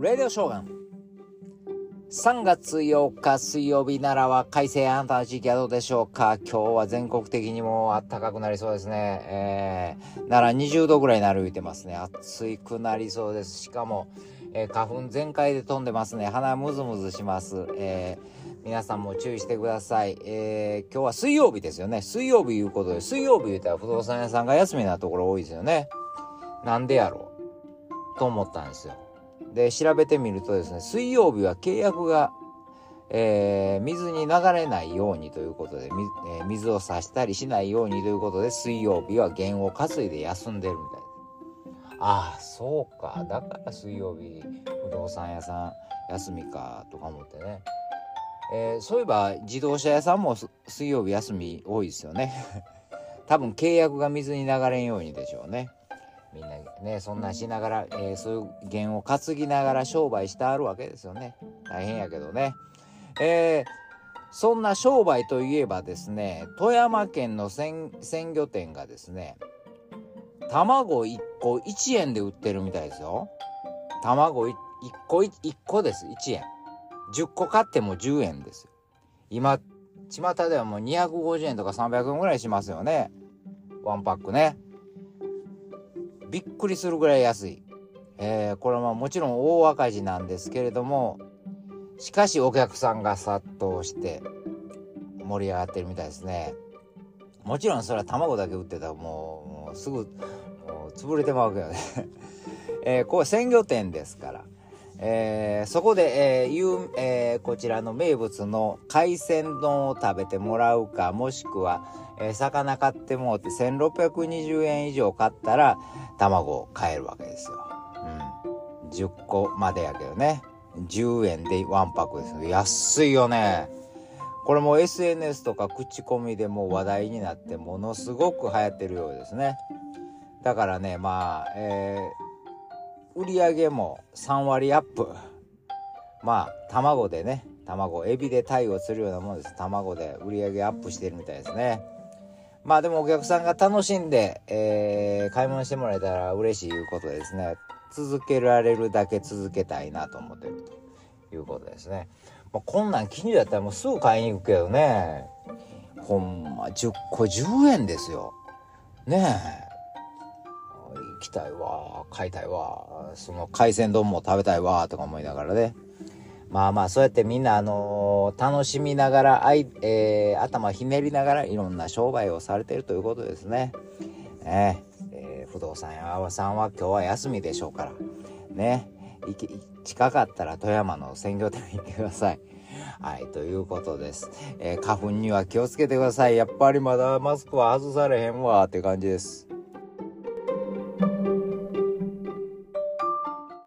レディオショーガン。3月8日水曜日奈良は快晴あなたの地域はどうでしょうか？今日は全国的にも暖かくなりそうですね。えー、奈良20度ぐらいになる言ってますね。暑いくなりそうです。しかも、えー、花粉全開で飛んでますね。鼻ムズムズします。えー、皆さんも注意してください。えー、今日は水曜日ですよね。水曜日いうことで、水曜日言ったら不動産屋さんが休みなところ多いですよね。なんでやろう？と思ったんですよ。で、調べてみるとですね、水曜日は契約が、えー、水に流れないようにということで、えー、水を差したりしないようにということで、水曜日は弦を担いで休んでるみたいで。ああ、そうか。だから水曜日、不動産屋さん休みか、とか思ってね。えー、そういえば自動車屋さんも水曜日休み多いですよね。多分契約が水に流れんようにでしょうね。みんなねそんなんしながら、えー、そういう弦を担ぎながら商売してあるわけですよね。大変やけどね。えー、そんな商売といえばですね富山県の鮮魚店がですね卵1個1円で売ってるみたいですよ。卵 1, 個 1, 1個です。1円。10個買っても10円ですよ。今巷ではもう250円とか300円ぐらいしますよね。ワンパックねびっくりするぐらい安い。えー、これはもちろん大赤字なんですけれども、しかしお客さんが殺到して盛り上がってるみたいですね。もちろんそれは卵だけ売ってたらもうもうすぐ潰れてまうけどね。えー、こう鮮魚店ですから。えー、そこで、えーいうえー、こちらの名物の海鮮丼を食べてもらうかもしくは、えー、魚買ってもうて1620円以上買ったら卵を買えるわけですよ。うん、10個までやけどね10円でワンパクです安いよね。これも SNS とか口コミでも話題になってものすごく流行ってるようですね。だからねまあ、えー売り上げも3割アップ。まあ卵でね卵エビで対応するようなものです。卵で売り上げアップしてるみたいですね。まあでもお客さんが楽しんで、えー、買い物してもらえたら嬉しいいうことですね。続けられるだけ続けたいなと思ってるということですね、まあ、こんなん近所だったらもうすぐ買いに行くけどね。ほんま10個10円ですよ。ねえ。行きたいわ買いたいわその海鮮丼も食べたいわとか思いながらねまあまあそうやってみんなあのー、楽しみながらあい、えー、頭ひねりながらいろんな商売をされてるということですね。ねえー、不動産屋さんは今日は休みでしょうからね近かったら富山の鮮魚店に行ってください。はい、ということです。えー、花粉には気をつけてください。やっぱりまだマスクは外されへんわって感じです。